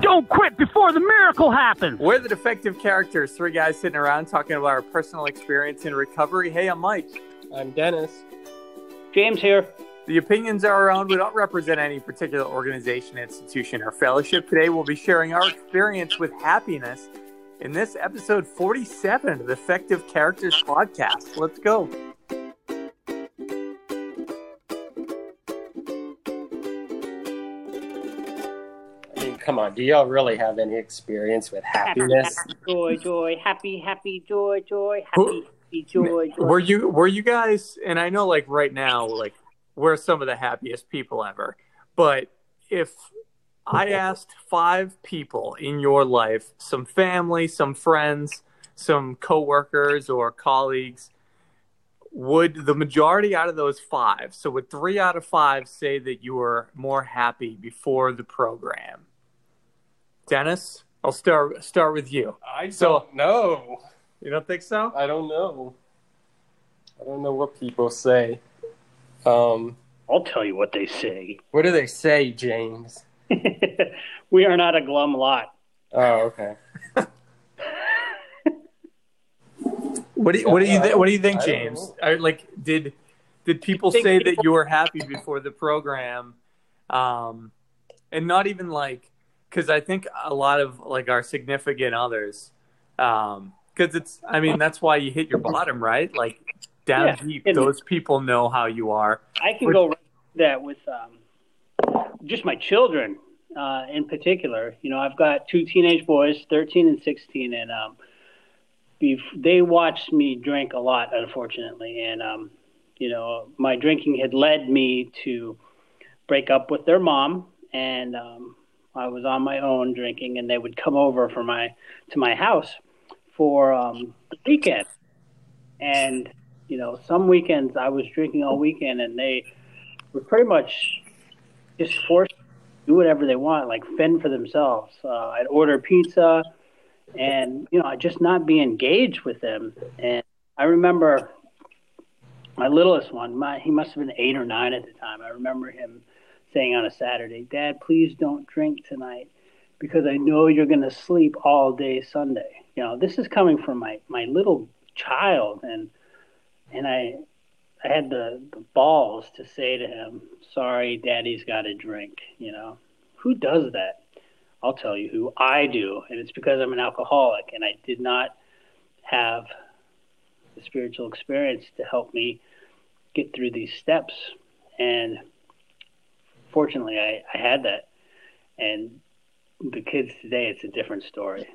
Don't quit before the miracle happens. We're the defective characters, three guys sitting around talking about our personal experience in recovery. Hey, I'm Mike. I'm Dennis. James here. The opinions are our own. We don't represent any particular organization, institution, or fellowship. Today, we'll be sharing our experience with happiness in this episode 47 of the Defective Characters podcast. Let's go. Come on, do y'all really have any experience with happiness? Happy, happy, joy, joy, happy, happy, joy, joy, happy, happy, joy, joy. Were you were you guys and I know like right now, like we're some of the happiest people ever. But if I asked five people in your life, some family, some friends, some coworkers or colleagues, would the majority out of those five, so would three out of five say that you were more happy before the program? Dennis, I'll start start with you. I so, don't know. You don't think so? I don't know. I don't know what people say. Um, I'll tell you what they say. What do they say, James? we are not a glum lot. Oh, okay. what do you, what do you th- what do you think, James? Are, like, did did people say that you were happy before the program, um, and not even like because I think a lot of like our significant others, because um, it's I mean that's why you hit your bottom, right? Like down yeah, deep, those people know how you are. I can go right that with um, just my children uh, in particular. You know, I've got two teenage boys, thirteen and sixteen, and um, they watched me drink a lot, unfortunately, and um, you know, my drinking had led me to break up with their mom and um, I was on my own drinking, and they would come over for my to my house for um, the weekend. And you know, some weekends I was drinking all weekend, and they were pretty much just forced to do whatever they want, like fend for themselves. Uh, I'd order pizza, and you know, I just not be engaged with them. And I remember my littlest one, my he must have been eight or nine at the time. I remember him saying on a Saturday, Dad, please don't drink tonight because I know you're going to sleep all day Sunday. You know, this is coming from my, my little child. And, and I, I had the, the balls to say to him, sorry, daddy's got a drink. You know, who does that? I'll tell you who I do. And it's because I'm an alcoholic and I did not have the spiritual experience to help me get through these steps. And fortunately, I, I had that. And the kids today, it's a different story.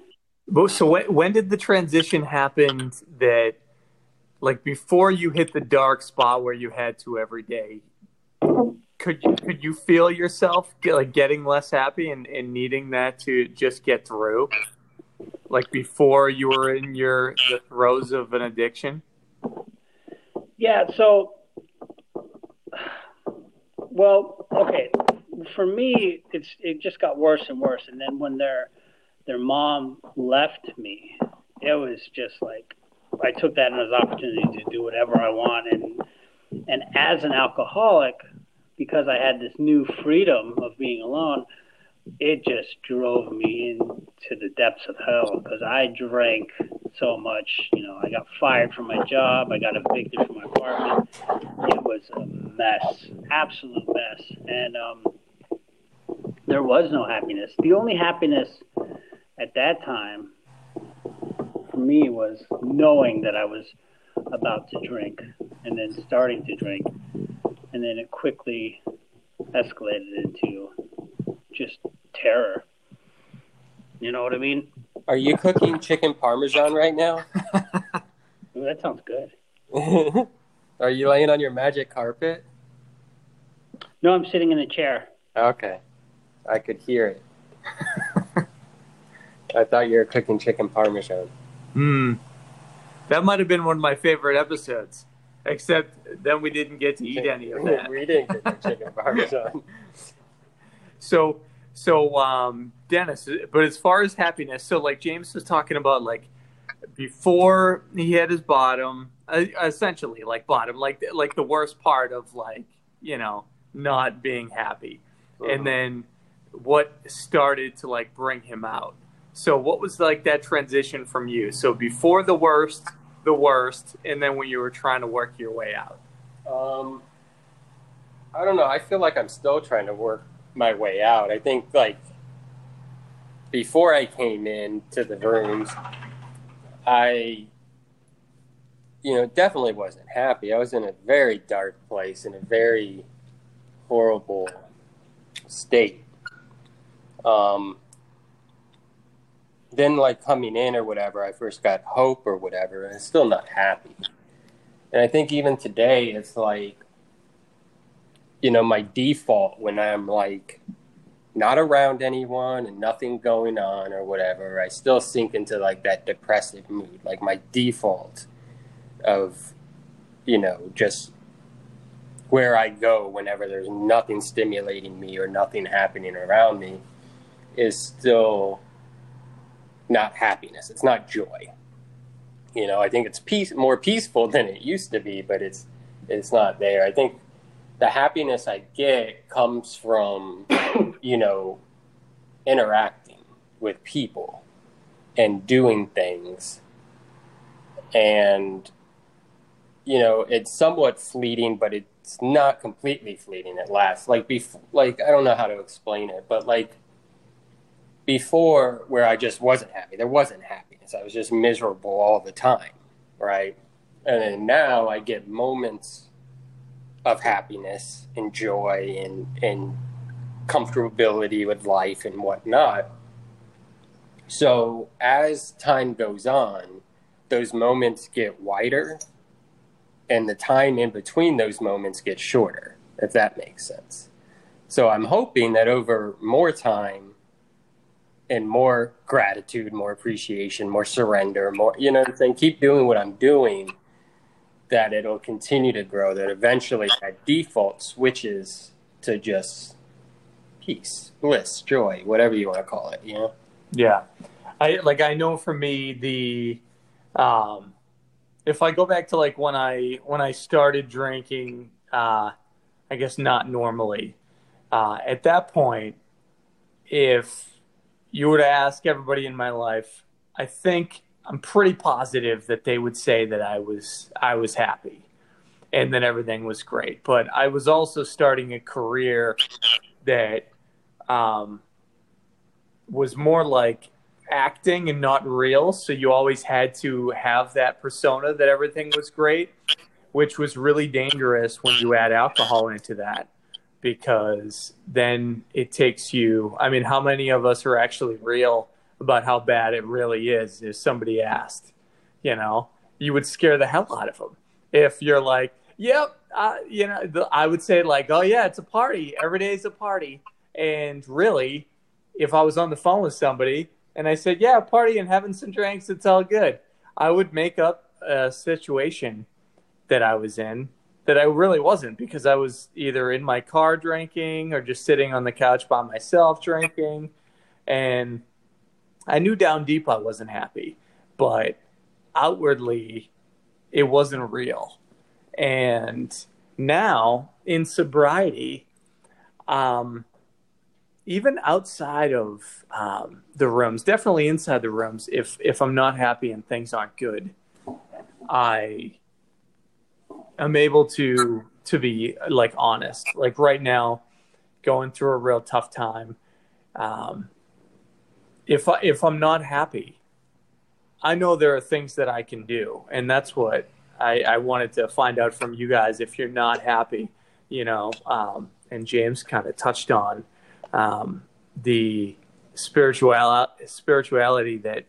So when, when did the transition happen that, like, before you hit the dark spot where you had to every day, could you could you feel yourself like getting less happy and, and needing that to just get through, like before you were in your the throes of an addiction? Yeah. So well, okay. For me, it's it just got worse and worse. And then when their their mom left me, it was just like I took that as an opportunity to do whatever I want. And and as an alcoholic, because I had this new freedom of being alone, it just drove me into the depths of hell because I drank so much. You know, I got fired from my job. I got evicted from my apartment. It was mess, absolute mess, and um, there was no happiness. The only happiness at that time for me was knowing that I was about to drink, and then starting to drink, and then it quickly escalated into just terror. You know what I mean? Are you cooking chicken parmesan right now? Ooh, that sounds good. Are you laying on your magic carpet? No, I'm sitting in a chair. Okay. I could hear it. I thought you were cooking chicken parmesan. Hmm. That might have been one of my favorite episodes. Except then we didn't get to eat any of that. we didn't get chicken parmesan. So, so um, Dennis, but as far as happiness, so like James was talking about, like before he had his bottom, uh, essentially like bottom, like like the worst part of like you know not being happy, Uh-huh. and then what started to like bring him out. So, what was like that transition from you? So before the worst, the worst, and then when you were trying to work your way out. Um, I don't know. I feel like I'm still trying to work my way out. I think like before I came in to the rooms, I, you know, definitely wasn't happy. I was in a very dark place, in a very horrible state. Um, then, like coming in or whatever, I first got hope or whatever, and I'm still not happy. And I think even today, it's like, you know, my default when I'm like not around anyone and nothing going on or whatever, I still sink into like that depressive mood. Like my default of, you know, just where I go whenever there's nothing stimulating me or nothing happening around me is still not happiness. It's not joy. You know, I think it's peace more peaceful than it used to be, but it's it's not there. I think the happiness I get comes from, you know, interacting with people and doing things. And, you know, it's somewhat fleeting, but it's not completely fleeting. It lasts. Like, bef- like I don't know how to explain it, but like before, where I just wasn't happy, there wasn't happiness. I was just miserable all the time, right? And then now I get moments of happiness and joy and and comfortability with life and whatnot. So as time goes on, those moments get wider and the time in between those moments gets shorter, if that makes sense. So I'm hoping that over more time and more gratitude, more appreciation, more surrender, more, you know I'm saying? Keep doing what I'm doing that it'll continue to grow, that eventually that default switches to just peace, bliss, joy, whatever you want to call it, you know? Yeah. I like I know for me the um if I go back to like when I when I started drinking uh I guess not normally. Uh at that point if you were to ask everybody in my life, I think I'm pretty positive that they would say that I was I was happy and then everything was great. But I was also starting a career that um, was more like acting and not real. So you always had to have that persona that everything was great, which was really dangerous when you add alcohol into that because then it takes you. I mean, how many of us are actually real about how bad it really is if somebody asked? You know, you would scare the hell out of them if you're like, yep, uh, you know, the, I would say like, oh yeah, it's a party. Every day is a party. And really, if I was on the phone with somebody and I said, yeah, party and having some drinks, it's all good. I would make up a situation that I was in that I really wasn't because I was either in my car drinking or just sitting on the couch by myself drinking. And I knew down deep I wasn't happy, but outwardly it wasn't real. And now in sobriety, um, even outside of um, the rooms, definitely inside the rooms, if if I'm not happy and things aren't good, I am able to to be like honest. Like right now, going through a real tough time. Um, if I, if I'm not happy, I know there are things that I can do, and that's what I, I wanted to find out from you guys. If you're not happy, you know, um, and James kind of touched on um, the spiritual spirituality that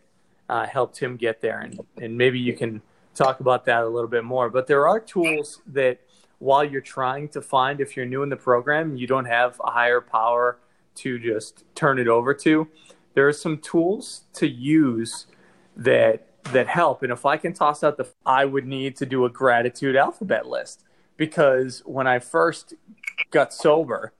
uh, helped him get there, and and maybe you can talk about that a little bit more. But there are tools that while you're trying to find, if you're new in the program, you don't have a higher power to just turn it over to. There are some tools to use that that help. And if I can toss out the, I would need to do a gratitude alphabet list because when I first got sober,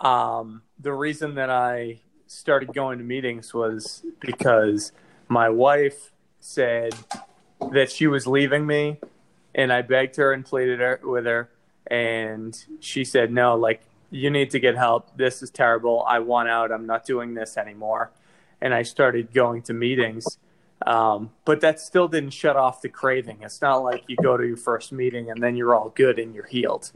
um, the reason that I started going to meetings was because my wife said that she was leaving me and I begged her and pleaded her, with her and she said no like you need to get help. This is terrible. I want out. I'm not doing this anymore. And I started going to meetings. Um, but that still didn't shut off the craving. It's not like you go to your first meeting and then you're all good and you're healed.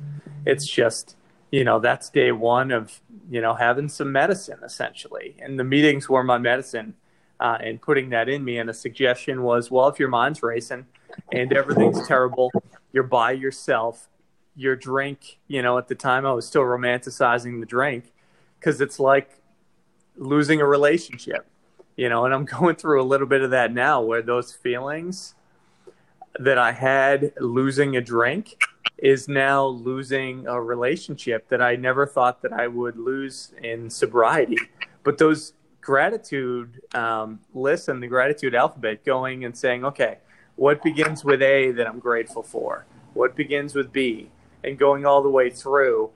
It's just you know that's day one of you know having some medicine essentially. And the meetings were my medicine uh, and putting that in me. And a suggestion was well if your mind's racing and everything's terrible you're by yourself your drink you know at the time i was still romanticizing the drink because it's like losing a relationship you know and i'm going through a little bit of that now where those feelings that i had losing a drink is now losing a relationship that I never thought that I would lose in sobriety. But those gratitude um, lists and the gratitude alphabet going and saying, okay, what begins with A that I'm grateful for? What begins with B? And going all the way through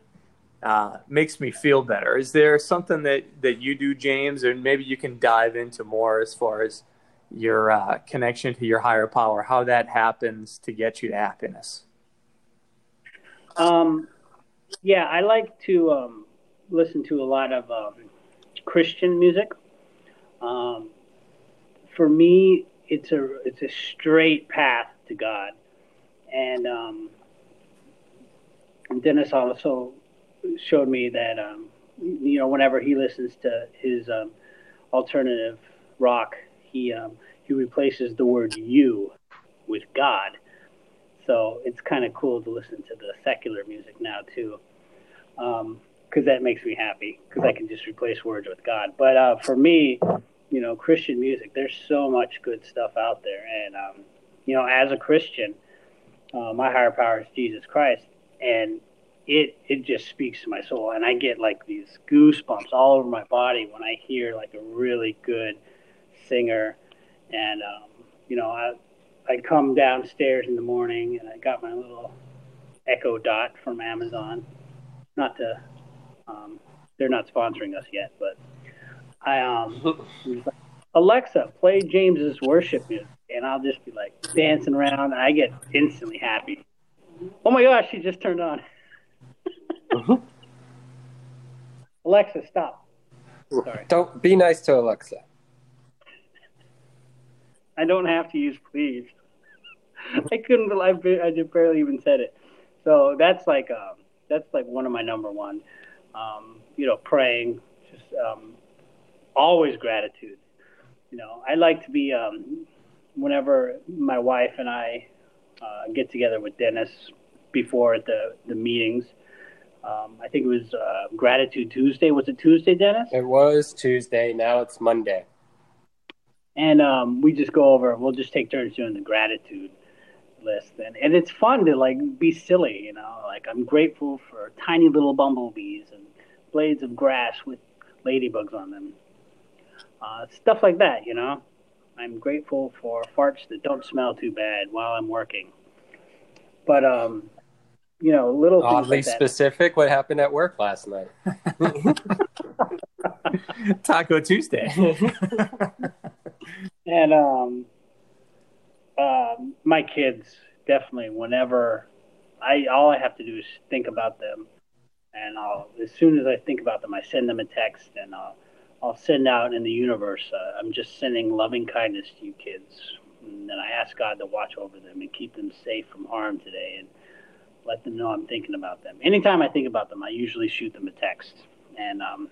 uh, makes me feel better. Is there something that, that you do, James, and maybe you can dive into more as far as your uh, connection to your higher power, how that happens to get you to happiness? Um, yeah, I like to um, listen to a lot of um, Christian music. Um, for me, it's a it's a straight path to God, and um, Dennis also showed me that um, you know whenever he listens to his um, alternative rock, he um, he replaces the word "you" with God. So it's kind of cool to listen to the secular music now too, because um, that makes me happy because I can just replace words with God. But uh, for me, you know, Christian music, there's so much good stuff out there, and um, you know, as a Christian, uh, my higher power is Jesus Christ, and it it just speaks to my soul, and I get like these goosebumps all over my body when I hear like a really good singer, and um, you know, I I come downstairs in the morning and I got my little Echo Dot from Amazon. Not to, um, they're not sponsoring us yet, but I um, Alexa, play James's worship music, and I'll just be like dancing around, and I get instantly happy. Oh my gosh, she just turned on. Alexa, stop. Sorry. Don't be nice to Alexa. I don't have to use please. I couldn't believe I just barely even said it. So that's like um, that's like one of my number one. Um, you know, praying, just um, always gratitude. You know, I like to be um, whenever my wife and I uh, get together with Dennis before at the the meetings. Um, I think it was uh, Gratitude Tuesday. Was it Tuesday, Dennis? It was Tuesday. Now it's Monday and um, we just go over. We'll just take turns doing the gratitude list, and and it's fun to like be silly, you know. Like I'm grateful for tiny little bumblebees and blades of grass with ladybugs on them, uh, stuff like that, you know. I'm grateful for farts that don't smell too bad while I'm working. But um, you know, little oddly like specific. What happened at work last night? Taco Tuesday. and um, uh, my kids definitely. Whenever I, all I have to do is think about them, and I'll as soon as I think about them, I send them a text, and I'll I'll send out in the universe. Uh, I'm just sending loving kindness to you kids, and I ask God to watch over them and keep them safe from harm today, and let them know I'm thinking about them. Anytime I think about them, I usually shoot them a text, and um,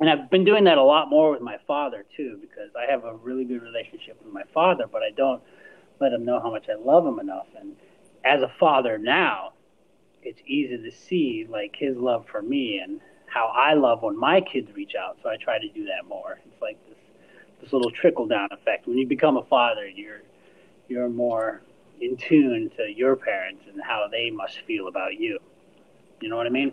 and I've been doing that a lot more with my father too, because I have a really good relationship with my father, but I don't let him know how much I love him enough. And as a father now, it's easy to see like his love for me and how I love when my kids reach out. So I try to do that more. It's like this this little trickle down effect. When you become a father, you're you're more in tune to your parents and how they must feel about you. You know what I mean?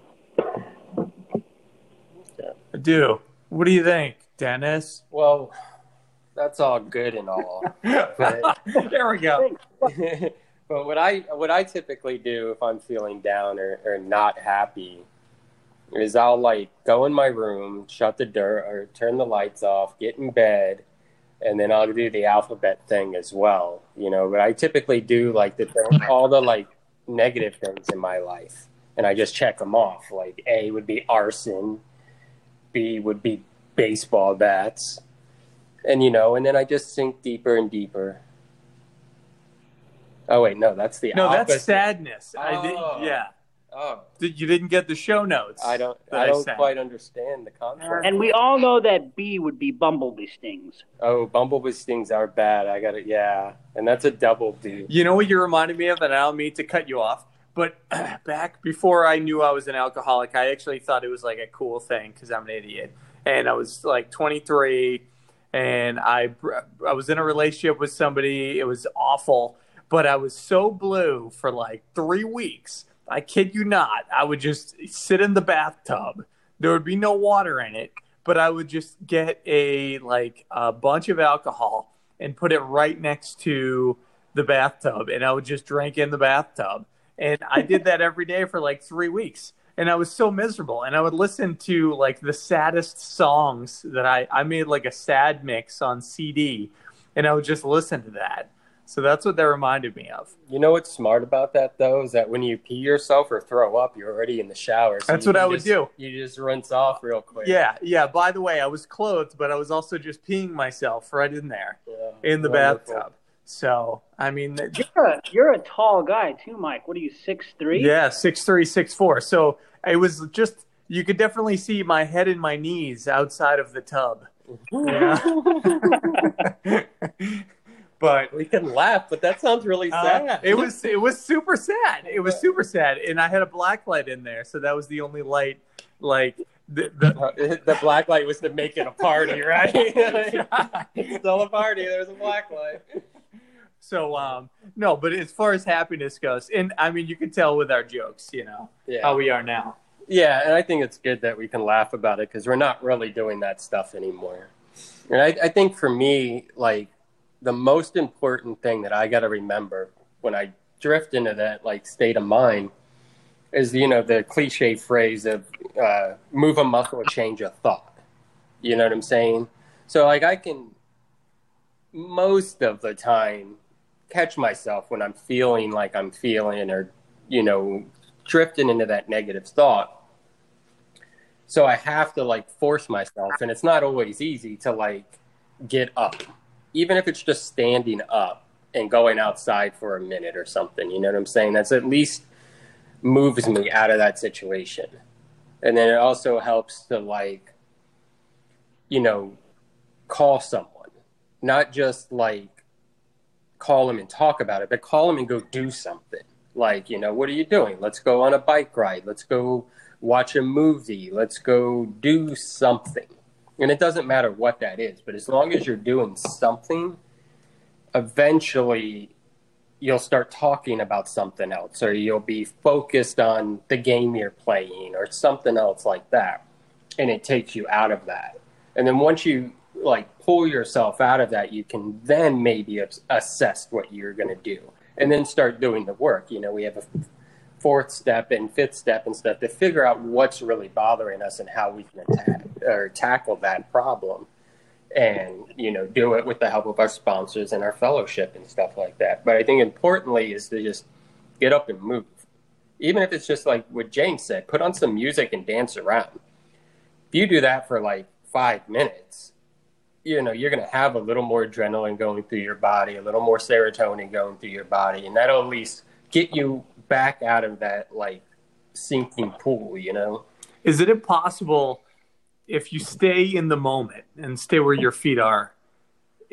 I do. What do you think, Dennis. Well, that's all good and all. but, there we go. but what I what I typically do if I'm feeling down or, or not happy is I'll like go in my room, shut the door or turn the lights off, get in bed, and then I'll do the alphabet thing as well. You know, but I typically do like the all the like negative things in my life, and I just check them off. Like A would be arson, B would be baseball bats, and you know, and then I just sink deeper and deeper. Oh wait, no, that's the no, opposite. that's sadness. Oh. I did, yeah. Oh, you didn't get the show notes. I don't. I don't quite understand the concept. And we all know that B would be bumblebee stings. Oh, bumblebee stings are bad. I got it. Yeah, and that's a double B. You know what you reminded me of, and I don't mean to cut you off, but back before I knew I was an alcoholic, I actually thought it was like a cool thing because I'm an idiot, and I was like 23, and I I was in a relationship with somebody. It was awful, but I was so blue for like three weeks. I kid you not. I would just sit in the bathtub. There would be no water in it, but I would just get a like a bunch of alcohol and put it right next to the bathtub and I would just drink in the bathtub. And I did that every day for like 3 weeks. And I was so miserable and I would listen to like the saddest songs that I I made like a sad mix on CD and I would just listen to that. So that's what that reminded me of. You know what's smart about that though is that when you pee yourself or throw up, you're already in the shower. So that's what I would just, do. You just rinse off real quick. Yeah, yeah. By the way, I was clothed, but I was also just peeing myself right in there yeah, in the wonderful. bathtub. So I mean, you're a, you're a tall guy too, Mike. What are you six three? Yeah, six three, six four. So it was just you could definitely see my head and my knees outside of the tub. Yeah. but we can laugh, but that sounds really sad. Uh, it was it was super sad. It was super sad, and I had a black light in there, so that was the only light. Like the the, the black light was to make it a party, right? it's still a party. There's a black light. So um no, but as far as happiness goes, and I mean you can tell with our jokes, you know, yeah. how we are now. Yeah, and I think it's good that we can laugh about it because we're not really doing that stuff anymore. And I, I think for me, like the most important thing that I got to remember when I drift into that like state of mind is you know the cliche phrase of uh, move a muscle, change a thought. You know what I'm saying? So like I can most of the time catch myself when I'm feeling like I'm feeling or you know drifting into that negative thought. So I have to like force myself, and it's not always easy to like get up, even if it's just standing up and going outside for a minute or something. You know what I'm saying? That's at least moves me out of that situation. And then it also helps to like, you know, call someone, not just like call them and talk about it, but call them and go do something like you know what are you doing let's go on a bike ride let's go watch a movie let's go do something and it doesn't matter what that is but as long as you're doing something eventually you'll start talking about something else or you'll be focused on the game you're playing or something else like that. And it takes you out of that. And then once you like pull yourself out of that you can then maybe assess what you're going to do. And then start doing the work. You know, we have a fourth step and fifth step and stuff to figure out what's really bothering us and how we can attack or tackle that problem. And, you know, do it with the help of our sponsors and our fellowship and stuff like that. But I think importantly is to just get up and move. Even if it's just like what James said, put on some music and dance around. If you do that for like five minutes, you know you're going to have a little more adrenaline going through your body a little more serotonin going through your body and that'll at least get you back out of that like sinking pool you know? Is it impossible if you stay in the moment and stay where your feet are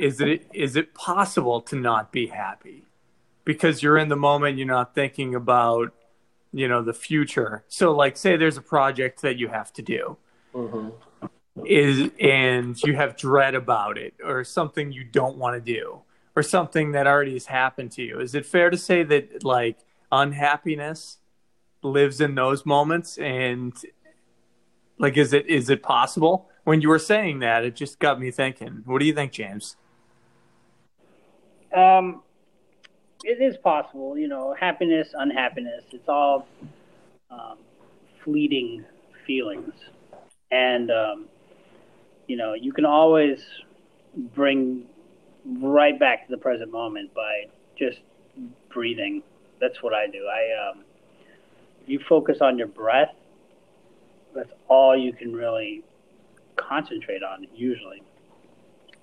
is it is it possible to not be happy? Because you're in the moment you're not thinking about you know the future. So like say there's a project that you have to do. Mm-hmm. Is and you have dread about it or something you don't want to do or something that already has happened to you. Is it fair to say that like unhappiness lives in those moments and like is it is it possible when you were saying that, it just got me thinking. What do you think, James? Um, it is possible, you know, happiness, unhappiness. It's all um, fleeting feelings, and um, you know, you can always bring right back to the present moment by just breathing. That's what I do. I um, you focus on your breath. That's all you can really concentrate on usually.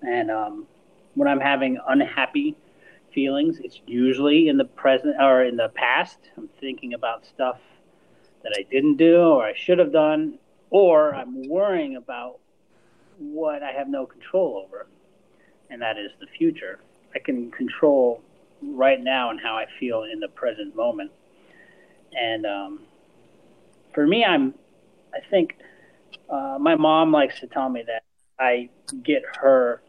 And um, when I'm having unhappy feelings, it's usually in the present or in the past. I'm thinking about stuff that I didn't do or I should have done, or I'm worrying about what I have no control over, and that is the future. I can control right now and how I feel in the present moment. And um, for me, I'm, I think uh, my mom likes to tell me that I get her,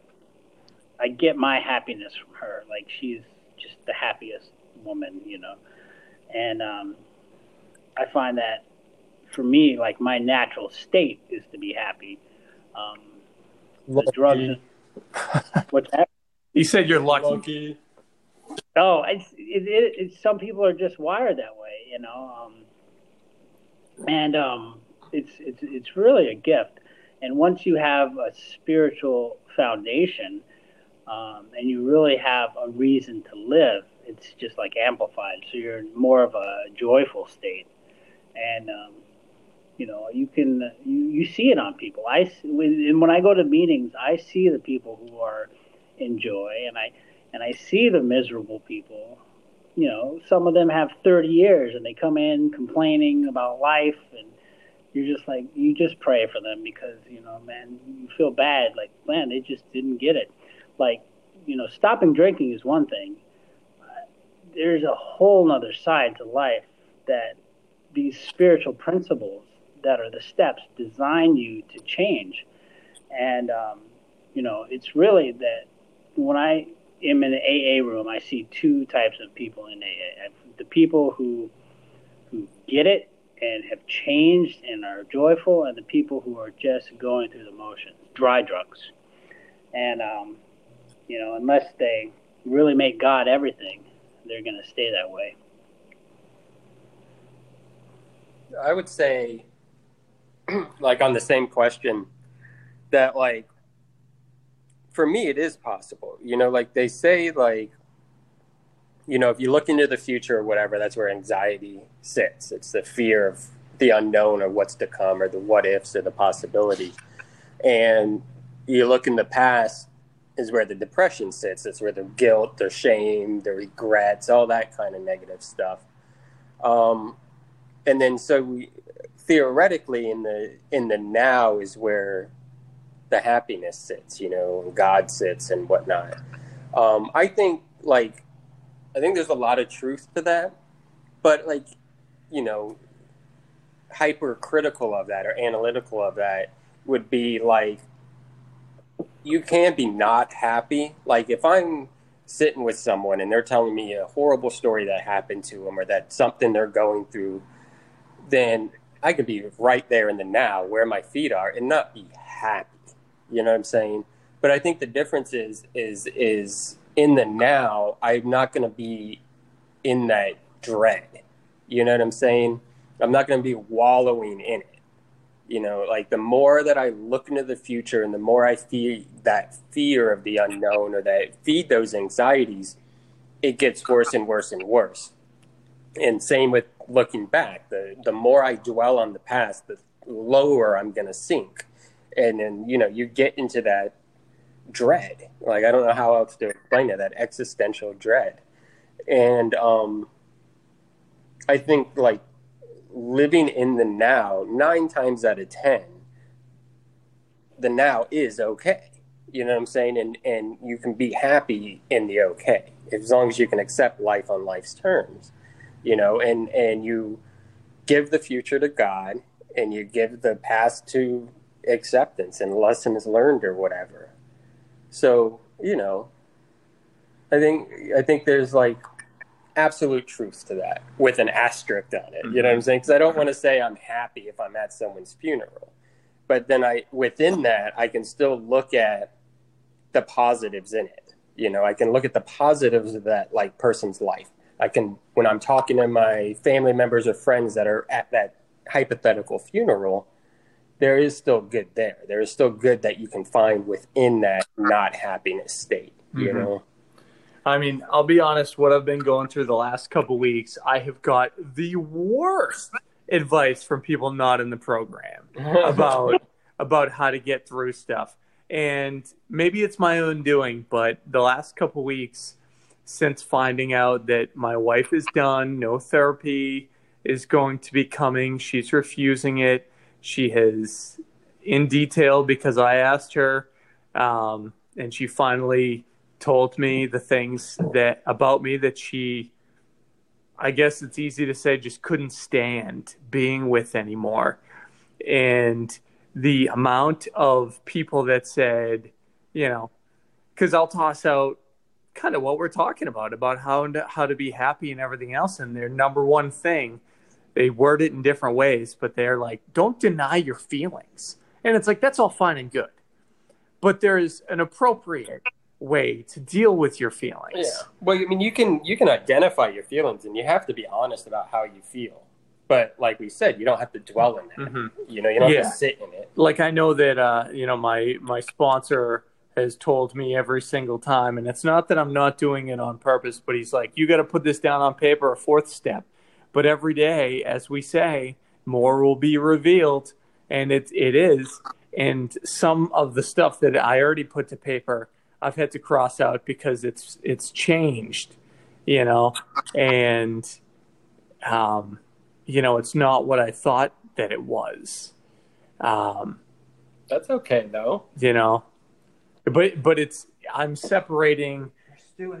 I get my happiness from her. Like she's just the happiest woman, you know. And um, I find that for me, like my natural state is to be happy. Um, the drugs. What's that? You said you're lucky. Lucky. Oh, it's, it, it, it's some people are just wired that way, you know. Um, and um, it's it's it's really a gift. And once you have a spiritual foundation, um, and you really have a reason to live, it's just like amplified. So you're more of a joyful state, and um, you know you can you, you see it on people. I and when I go to meetings, I see the people who are in joy, and I and I see the miserable people. You know, some of them have 30 years and they come in complaining about life and you're just like you just pray for them because you know man you feel bad. Like man they just didn't get it. Like you know stopping drinking is one thing there's a whole nother side to life that these spiritual principles that are the steps design you to change. And um, you know it's really that when i am in the aa room i see two types of people in aa the people who who get it and have changed and are joyful, and the people who are just going through the motions, dry drunks. And, um, you know, unless they really make God everything, they're going to stay that way. I would say, like, on the same question, that, like, for me, it is possible. You know, like, they say, like, you know, if you look into the future or whatever, that's where anxiety sits. It's the fear of the unknown or what's to come or the what ifs or the possibility. And you look in the past is where the depression sits. It's where the guilt, the shame, the regrets, all that kind of negative stuff. Um, and then so we theoretically in the in the now is where the happiness sits, you know, and God sits and whatnot. Um, I think like I think there's a lot of truth to that, but like, you know, hypercritical of that or analytical of that would be like, you can't be not happy. Like if I'm sitting with someone and they're telling me a horrible story that happened to them or that something they're going through, then I can be right there in the now where my feet are and not be happy. You know what I'm saying? But I think the difference is is is in the now, I'm not going to be in that dread. You know what I'm saying? I'm not going to be wallowing in it. You know, like the more that I look into the future and the more I feed that fear of the unknown or that feed those anxieties, it gets worse and worse and worse. And same with looking back. The the more I dwell on the past, the lower I'm going to sink. And then, you know, you get into that dread. Like I don't know how else to explain it. That existential dread, and um, I think like living in the now. Nine times out of ten, the now is okay. You know what I'm saying? And and you can be happy in the okay as long as you can accept life on life's terms. You know, and and you give the future to God, and you give the past to acceptance and lessons learned or whatever so you know, I think I think there's like absolute truth to that with an asterisk on it. You know what I'm mm-hmm. saying? Because I don't want to say I'm happy if I'm at someone's funeral, but then I within that I can still look at the positives in it. You know, I can look at the positives of that like person's life. I can when I'm talking to my family members or friends that are at that hypothetical funeral, there is still good there. There is still good that you can find within that not happiness state. You Mhm. know. I mean, I'll be honest, what I've been going through the last couple weeks, I have got the worst advice from people not in the program about about how to get through stuff. And maybe it's my own doing, but the last couple weeks since finding out that my wife is done, no therapy is going to be coming, she's refusing it. She has in detail because I asked her um, and she finally told me the things that about me that she I guess it's easy to say just couldn't stand being with anymore. And the amount of people that said, you know, cuz I'll toss out kind of what we're talking about about how to, how to be happy and everything else and their number one thing they word it in different ways but they're like don't deny your feelings. And it's like that's all fine and good. But there's an appropriate way to deal with your feelings. Yeah. Well, I mean, you can you can identify your feelings, and you have to be honest about how you feel. But like we said, you don't have to dwell in that. Mhm. You know, you don't Yeah. have to sit in it. Like I know that uh, you know my my sponsor has told me every single time, and it's not that I'm not doing it on purpose, but he's like, you got to put this down on paper, a fourth step. But every day, as we say, more will be revealed, and it it is. And some of the stuff that I already put to paper, I've had to cross out because it's it's changed, you know, and um, you know, it's not what I thought that it was. Um, That's okay though. you know, but but it's I'm separating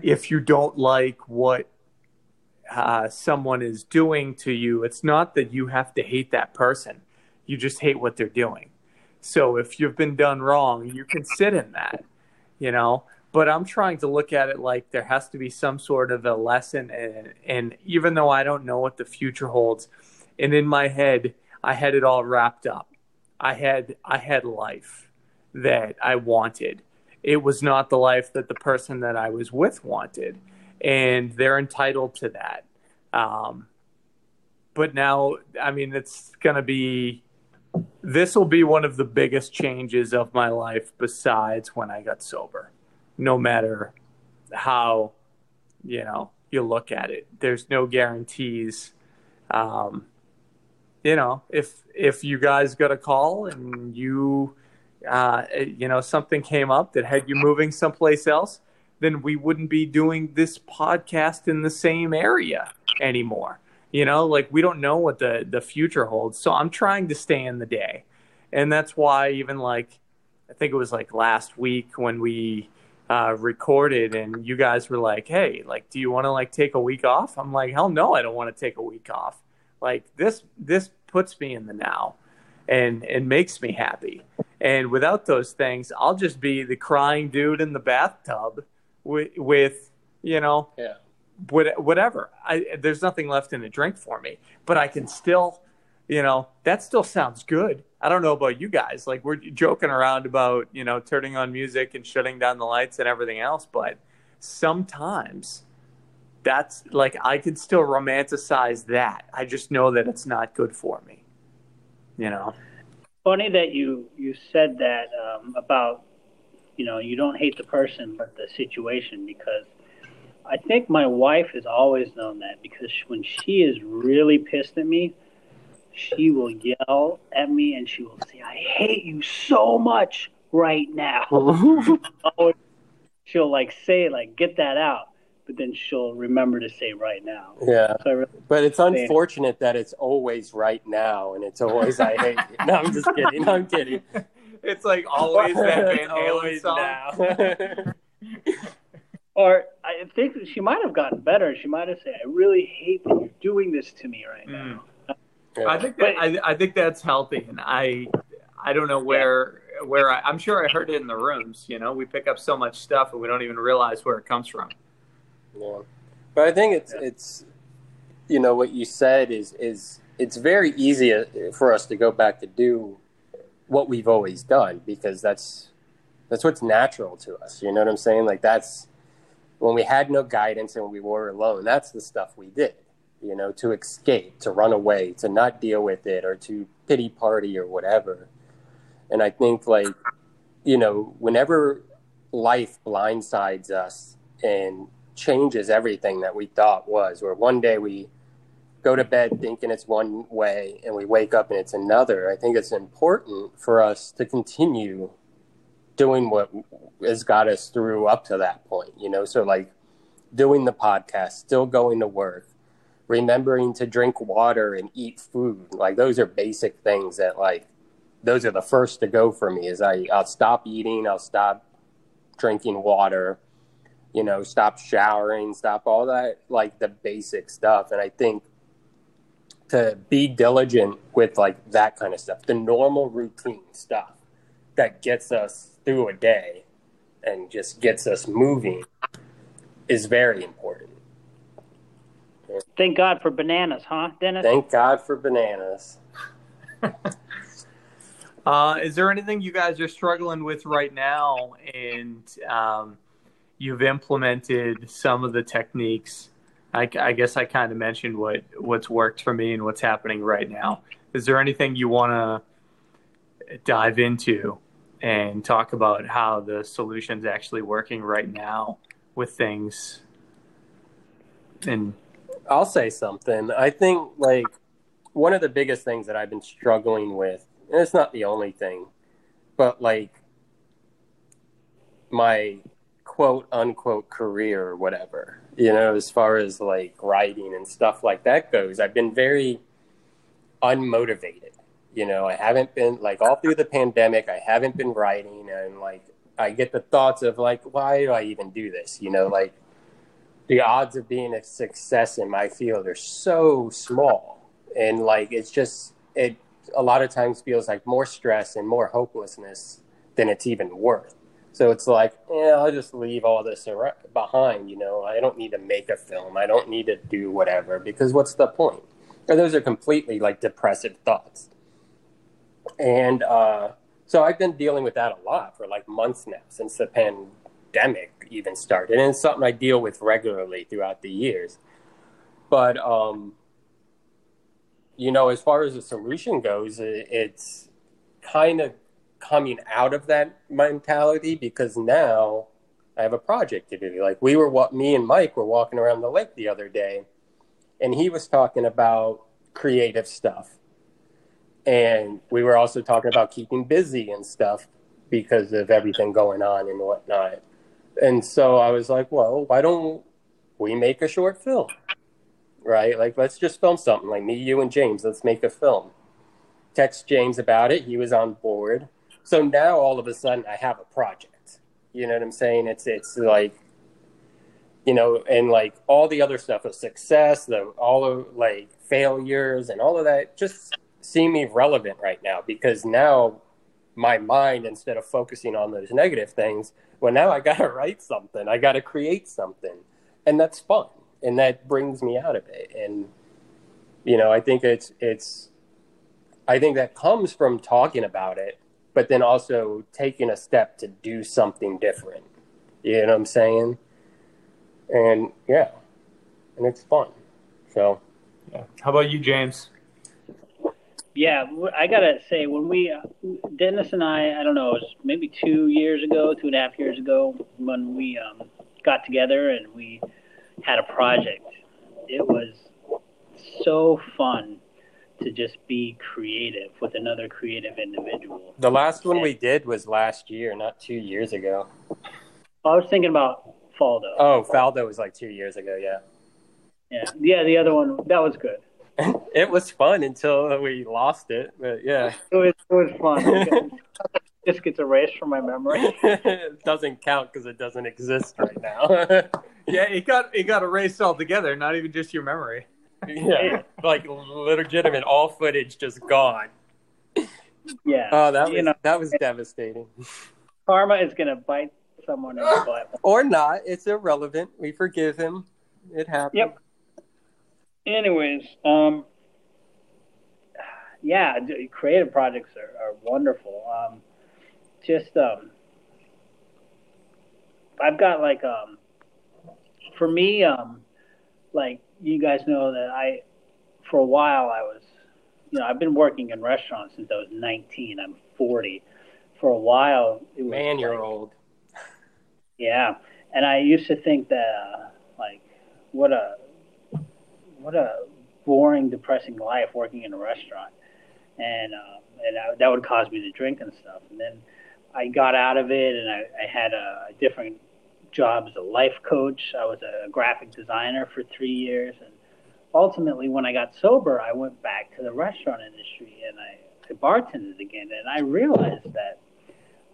if you don't like what uh, someone is doing to you. It's not that you have to hate that person; you just hate what they're doing. So if you've been done wrong, you can sit in that, you know. But I'm trying to look at it like there has to be some sort of a lesson, and, and even though I don't know what the future holds, and in my head I had it all wrapped up. I had I had life that I wanted. It was not the life that the person that I was with wanted, and they're entitled to that. Um, but now, I mean, it's gonna be. This will be one of the biggest changes of my life besides when I got sober. No matter how, you know, you look at it, there's no guarantees. Um, you know, if if you guys got a call and you, uh, you know, something came up that had you moving someplace else, then we wouldn't be doing this podcast in the same area anymore. You know, like we don't know what the the future holds. So I'm trying to stay in the day, and that's why even like I think it was like last week when we uh, recorded and you guys were like, "Hey, like, do you want to like take a week off?" I'm like, "Hell no, I don't want to take a week off." Like this this puts me in the now and and makes me happy. And without those things, I'll just be the crying dude in the bathtub with with you know Yeah. whatever. I there's nothing left in the drink for me, but I can still, you know, that still sounds good. I don't know about you guys. Like we're joking around about, you know, turning on music and shutting down the lights and everything else, but sometimes that's like I could still romanticize that. I just know that it's not good for me. You know. Funny that you you said that um, about you know you don't hate the person but the situation because I think my wife has always known that because when she is really pissed at me, she will yell at me and she will say, "I hate you so much right now." Always- she'll like say like get that out, but then she'll remember to say right now. Yeah. So really, But it's unfortunate that it's always right now and it's always I hate you. No, I'm just kidding. I'm kidding. It's like always that Van Halen always song. now. or I think she might have gotten better. She might have said, "I really hate that you're doing this to me right now." I think that, I, I think that's healthy, and I I don't know where where I, I'm sure I heard it in the rooms. You know, we pick up so much stuff and we don't even realize where it comes from. Yeah. But I think it's it's you know what you said is is it's very easy uh, for us to go back to do what we've always done because that's that's what's natural to us. You know what I'm saying? Like that's when we had no guidance and we were alone. That's the stuff we did. You know, to escape, to run away, to not deal with it, or to pity party or whatever. And I think like you know, whenever life blindsides us and changes everything that we thought was, or one day we go to bed thinking it's one way and we wake up and it's another. I think it's important for us to continue doing what has got us through up to that point, you know? So, like doing the podcast, still going to work, remembering to drink water and eat food. Like, those are basic things that, like, those are the first to go for me is I, I'll stop eating, I'll stop drinking water, you know, stop showering, stop all that, like the basic stuff. And I think to be diligent with like that kind of stuff, the normal routine stuff that gets us through a day and just gets us moving is very important. Thank God for bananas, huh, Dennis? Thank God for bananas. uh, is there anything you guys are struggling with right now and um, you've implemented some of the techniques I, I guess I kind of mentioned what what's worked for me and what's happening right now. Is there anything you want to dive into and talk about how the solution's actually working right now with things? And I'll say something. I think like one of the biggest things that I've been struggling with, and it's not the only thing, but like my quote unquote career or whatever you know, as far as like writing and stuff like that goes, I've been very unmotivated. You know, I haven't been like all through the pandemic, I haven't been writing and like I get the thoughts of like, why do I even do this? You know, like the odds of being a success in my field are so small. And like it's just it a lot of times feels like more stress and more hopelessness than it's even worth. So it's like, yeah, I'll just leave all this behind. You know, I don't need to make a film. I don't need to do whatever because what's the point? Or those are completely like depressive thoughts. And uh, so I've been dealing with that a lot for like months now since the pandemic even started. And it's something I deal with regularly throughout the years. But, um, you know, as far as the solution goes, it's kind of coming out of that mentality because now I have a project to do. Like we were, me and Mike were walking around the lake the other day, and he was talking about creative stuff, and we were also talking about keeping busy and stuff because of everything going on and whatnot. And so I was like, well, why don't we make a short film? Right? Like, let's just film something like me, you, and James. Let's make a film. Text James about it. He was on board. So now all of a sudden I have a project. You know what I'm saying? It's it's like you know, and like all the other stuff of success, the all of like failures and all of that just seem irrelevant right now because now my mind instead of focusing on those negative things, well now I gotta write something. I gotta create something. And that's fun. And that brings me out of it. And you know, I think it's it's I think that comes from talking about it but then also taking a step to do something different. You know what I'm saying? And yeah, and it's fun. So, yeah. How about you, James? Yeah, I gotta say, when we, uh, Dennis and I, I don't know, it was maybe two years ago, two and a half years ago, when we um, got together and we had a project. It was so fun to just be creative with another creative individual. The last one we did was last year, not two years ago. I was thinking about Faldo. Oh, Faldo was like two years ago, yeah. Yeah, yeah. The other one that was good. it was fun until we lost it, but yeah, it was it was fun. just gets erased from my memory. it doesn't count because it doesn't exist right now. yeah, it got it got erased altogether. Not even just your memory yeah, like legitimate, all footage just gone. Yeah. Oh, that was know, that was devastating. Karma is gonna bite someone in the butt. Or not. It's irrelevant. We forgive him. It happened. Yep. Anyways, um, yeah, creative projects are, are wonderful. Um, just um, I've got like um, for me um, like you guys know that I for a while I was you know I've been working in restaurants since I was 19. I'm 40. For a while, it was man, you're old. Yeah, and I used to think that uh, like what a what a boring, depressing life working in a restaurant, and uh, and I, that would cause me to drink and stuff. And then I got out of it, and I, I had a, a different job as a life coach. I was a graphic designer for three years, and ultimately, when I got sober, I went back to the restaurant industry and I, I bartended again. And I realized that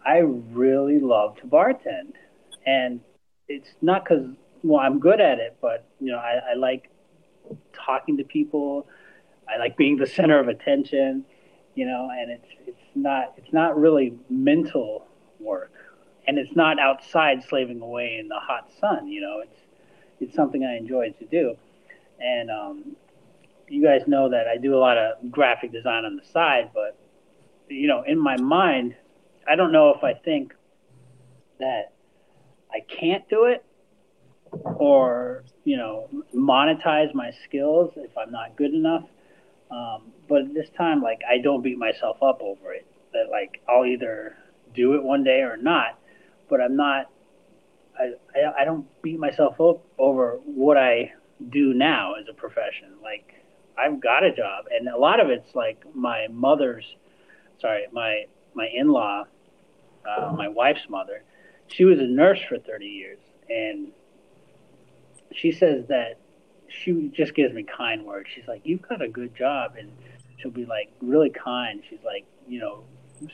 I really love to bartend, and it's not because well I'm good at it, but you know I, I like talking to people. I like being the center of attention, you know, and it's it's not it's not really mental work, and it's not outside slaving away in the hot sun. You know, it's it's something I enjoy to do, and um, you guys know that I do a lot of graphic design on the side, but you know, in my mind, I don't know if I think that I can't do it or you know monetize my skills if I'm not good enough. Um, but this time, like I don't beat myself up over it. That like I'll either do it one day or not. But I'm not. I I, don't beat myself up over what I do now as a profession. Like I've got a job, and a lot of it's like my mother's. Sorry, my my in-law, uh, my wife's mother. She was a nurse for 30 years, and she says that she just gives me kind words. She's like, "You've got a good job," and she'll be like really kind. She's like, you know,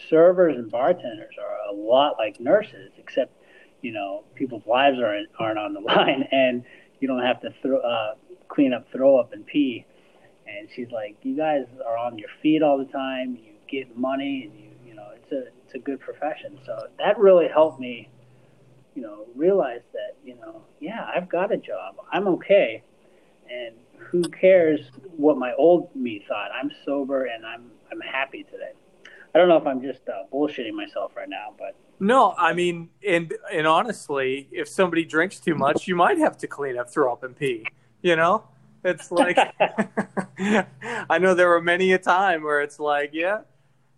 servers and bartenders are a lot like nurses, except you know people's lives aren't aren't on the line, and you don't have to throw, uh, clean up, throw up, and pee. And she's like, you guys are on your feet all the time. You get money, and you you know it's a it's a good profession. So that really helped me you know, realize that, you know, yeah, I've got a job. I'm okay. And who cares what my old me thought? I'm sober and I'm I'm happy today. I don't know if I'm just uh, bullshitting myself right now, but no, I mean, and and honestly, if somebody drinks too much, you might have to clean up, throw up, and pee. You know, it's like I know there were many a time where it's like, yeah,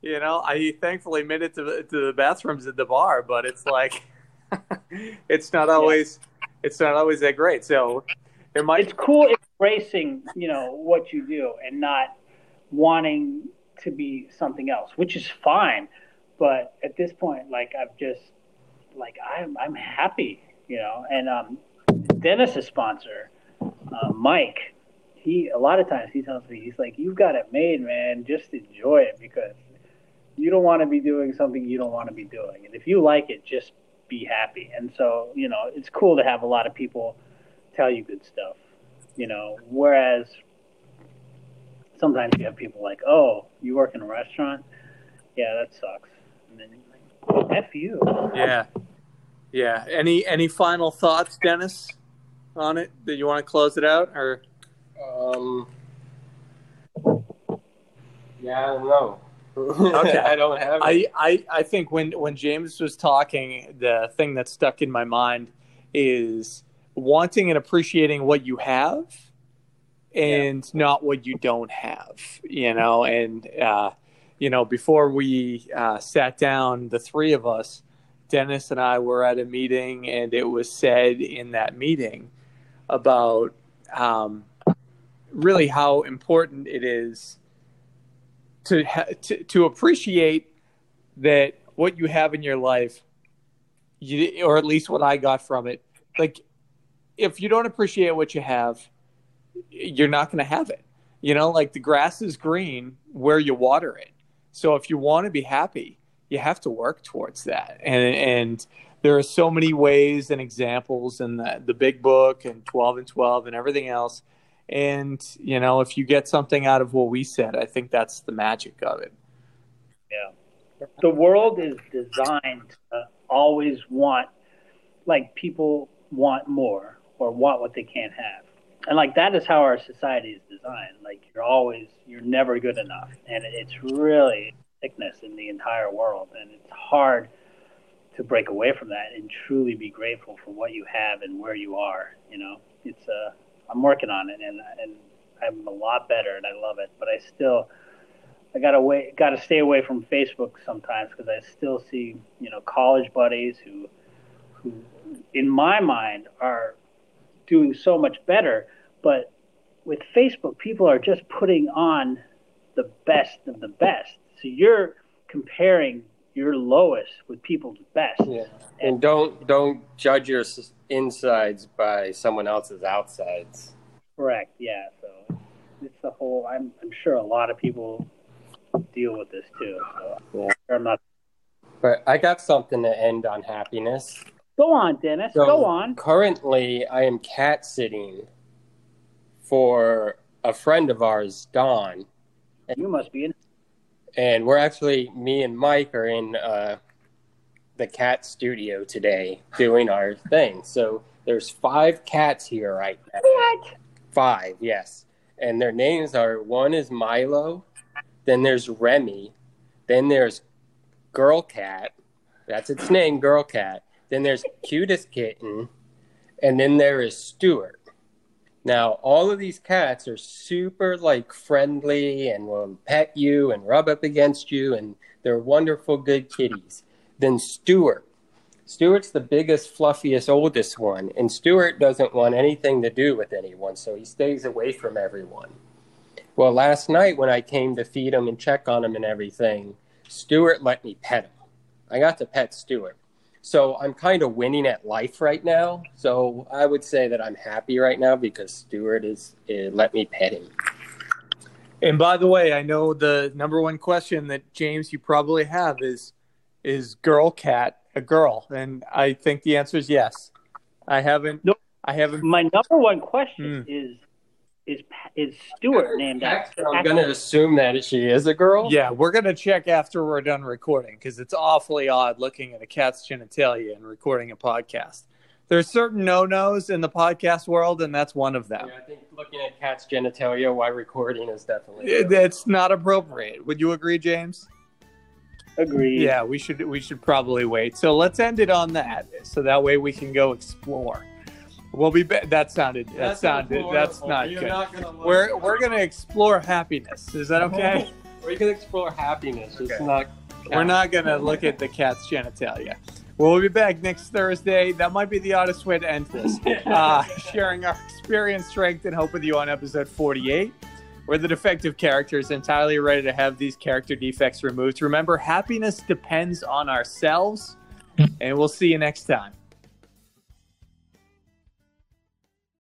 you know, I thankfully made it to the, to the bathrooms at the bar, but it's like it's not always yeah. it's not always that great. So there might it's cool embracing you know what you do and not wanting to be something else, which is fine. But at this point, like I've just like I'm I'm happy, you know. And um, Dennis's sponsor, uh, Mike, he a lot of times he tells me he's like, "You've got it made, man. Just enjoy it because." You don't want to be doing something you don't want to be doing. And if you like it, just be happy. And so, you know, it's cool to have a lot of people tell you good stuff, you know, whereas sometimes you have people like, oh, you work in a restaurant? Yeah, that sucks. And then you're like, F you. Yeah. Yeah. Any any final thoughts, Dennis, on it? Did you want to close it out or um yeah, I don't know okay. I don't have. I, I I think when when James was talking, the thing that stuck in my mind is wanting and appreciating what you have, and yeah. not what you don't have. You know, and uh, you know, before we uh, sat down, the three of us, Dennis and I, were at a meeting, and it was said in that meeting about um, really how important it is to, ha- to to appreciate that what you have in your life, you, or at least what I got from it, like if you don't appreciate what you have, you're not going to have it. You know, like the grass is green where you water it. So if you want to be happy, you have to work towards that. And and there are so many ways and examples in the, the big book and 12 and 12 and everything else and, you know, if you get something out of what we said, I think that's the magic of it. Yeah. The world is designed to always want, like, people want more or want what they can't have. And like that is how our society is designed. Like you're always, you're never good enough, and it's really sickness in the entire world, and it's hard to break away from that and truly be grateful for what you have and where you are. You know, it's uh, I'm working on it, and and I'm a lot better, and I love it. But I still, I gotta wait, gotta stay away from Facebook sometimes because I still see, you know, college buddies who, who, in my mind, are doing so much better. But with Facebook, people are just putting on the best of the best. So you're comparing your lowest with people's best. Yeah. And don't don't judge your insides by someone else's outsides. Correct. Yeah. So it's the whole. I'm I'm sure a lot of people deal with this too. So yeah. I'm not. But I got something to end on happiness. Go on, Dennis. So Go on. Currently, I am cat sitting for a friend of ours, Don. And you must be in. And we're actually, me and Mike are in uh, the cat studio today doing our thing. So there's five cats here right now. What? Five, yes. And their names are one is Milo, then there's Remy, then there's Girl Cat. That's its name, Girl Cat. Then there's Cutest Kitten, and then there is Stuart. Now, all of these cats are super like friendly and will pet you and rub up against you, and they're wonderful, good kitties. Then Stuart. Stuart's the biggest, fluffiest, oldest one, and Stuart doesn't want anything to do with anyone, so he stays away from everyone. Well, last night when I came to feed him and check on him and everything, Stuart let me pet him. I got to pet Stuart. So I'm kind of winning at life right now. So I would say that I'm happy right now because Stuart is, is let me pet him. And by the way, I know the number one question that James you probably have is is girl cat a girl? And I think the answer is yes. I haven't. Nope. I haven't. My number one question hmm. is is is Stuart named after? I'm going to assume that she is a girl. Yeah, we're going to check after we're done recording because it's awfully odd looking at a cat's genitalia and recording a podcast. There's certain no nos in the podcast world, and that's one of them. Yeah, I think looking at cat's genitalia while recording is definitely. It's not appropriate. Would you agree, James? Agreed. Yeah, we should we should probably wait. So let's end it on that, so that way we can go explore. We'll be. Ba- that sounded. That That's sounded. That's not You're good. not gonna we're it. we're gonna explore happiness. Is that okay? We can explore happiness. It's not. we're not gonna look at the cat's genitalia. We'll be back next Thursday. That might be the oddest way to end this. Uh, sharing our experience, strength, and hope with you on episode 48, where the defective character is entirely ready to have these character defects removed. Remember, happiness depends on ourselves, and we'll see you next time.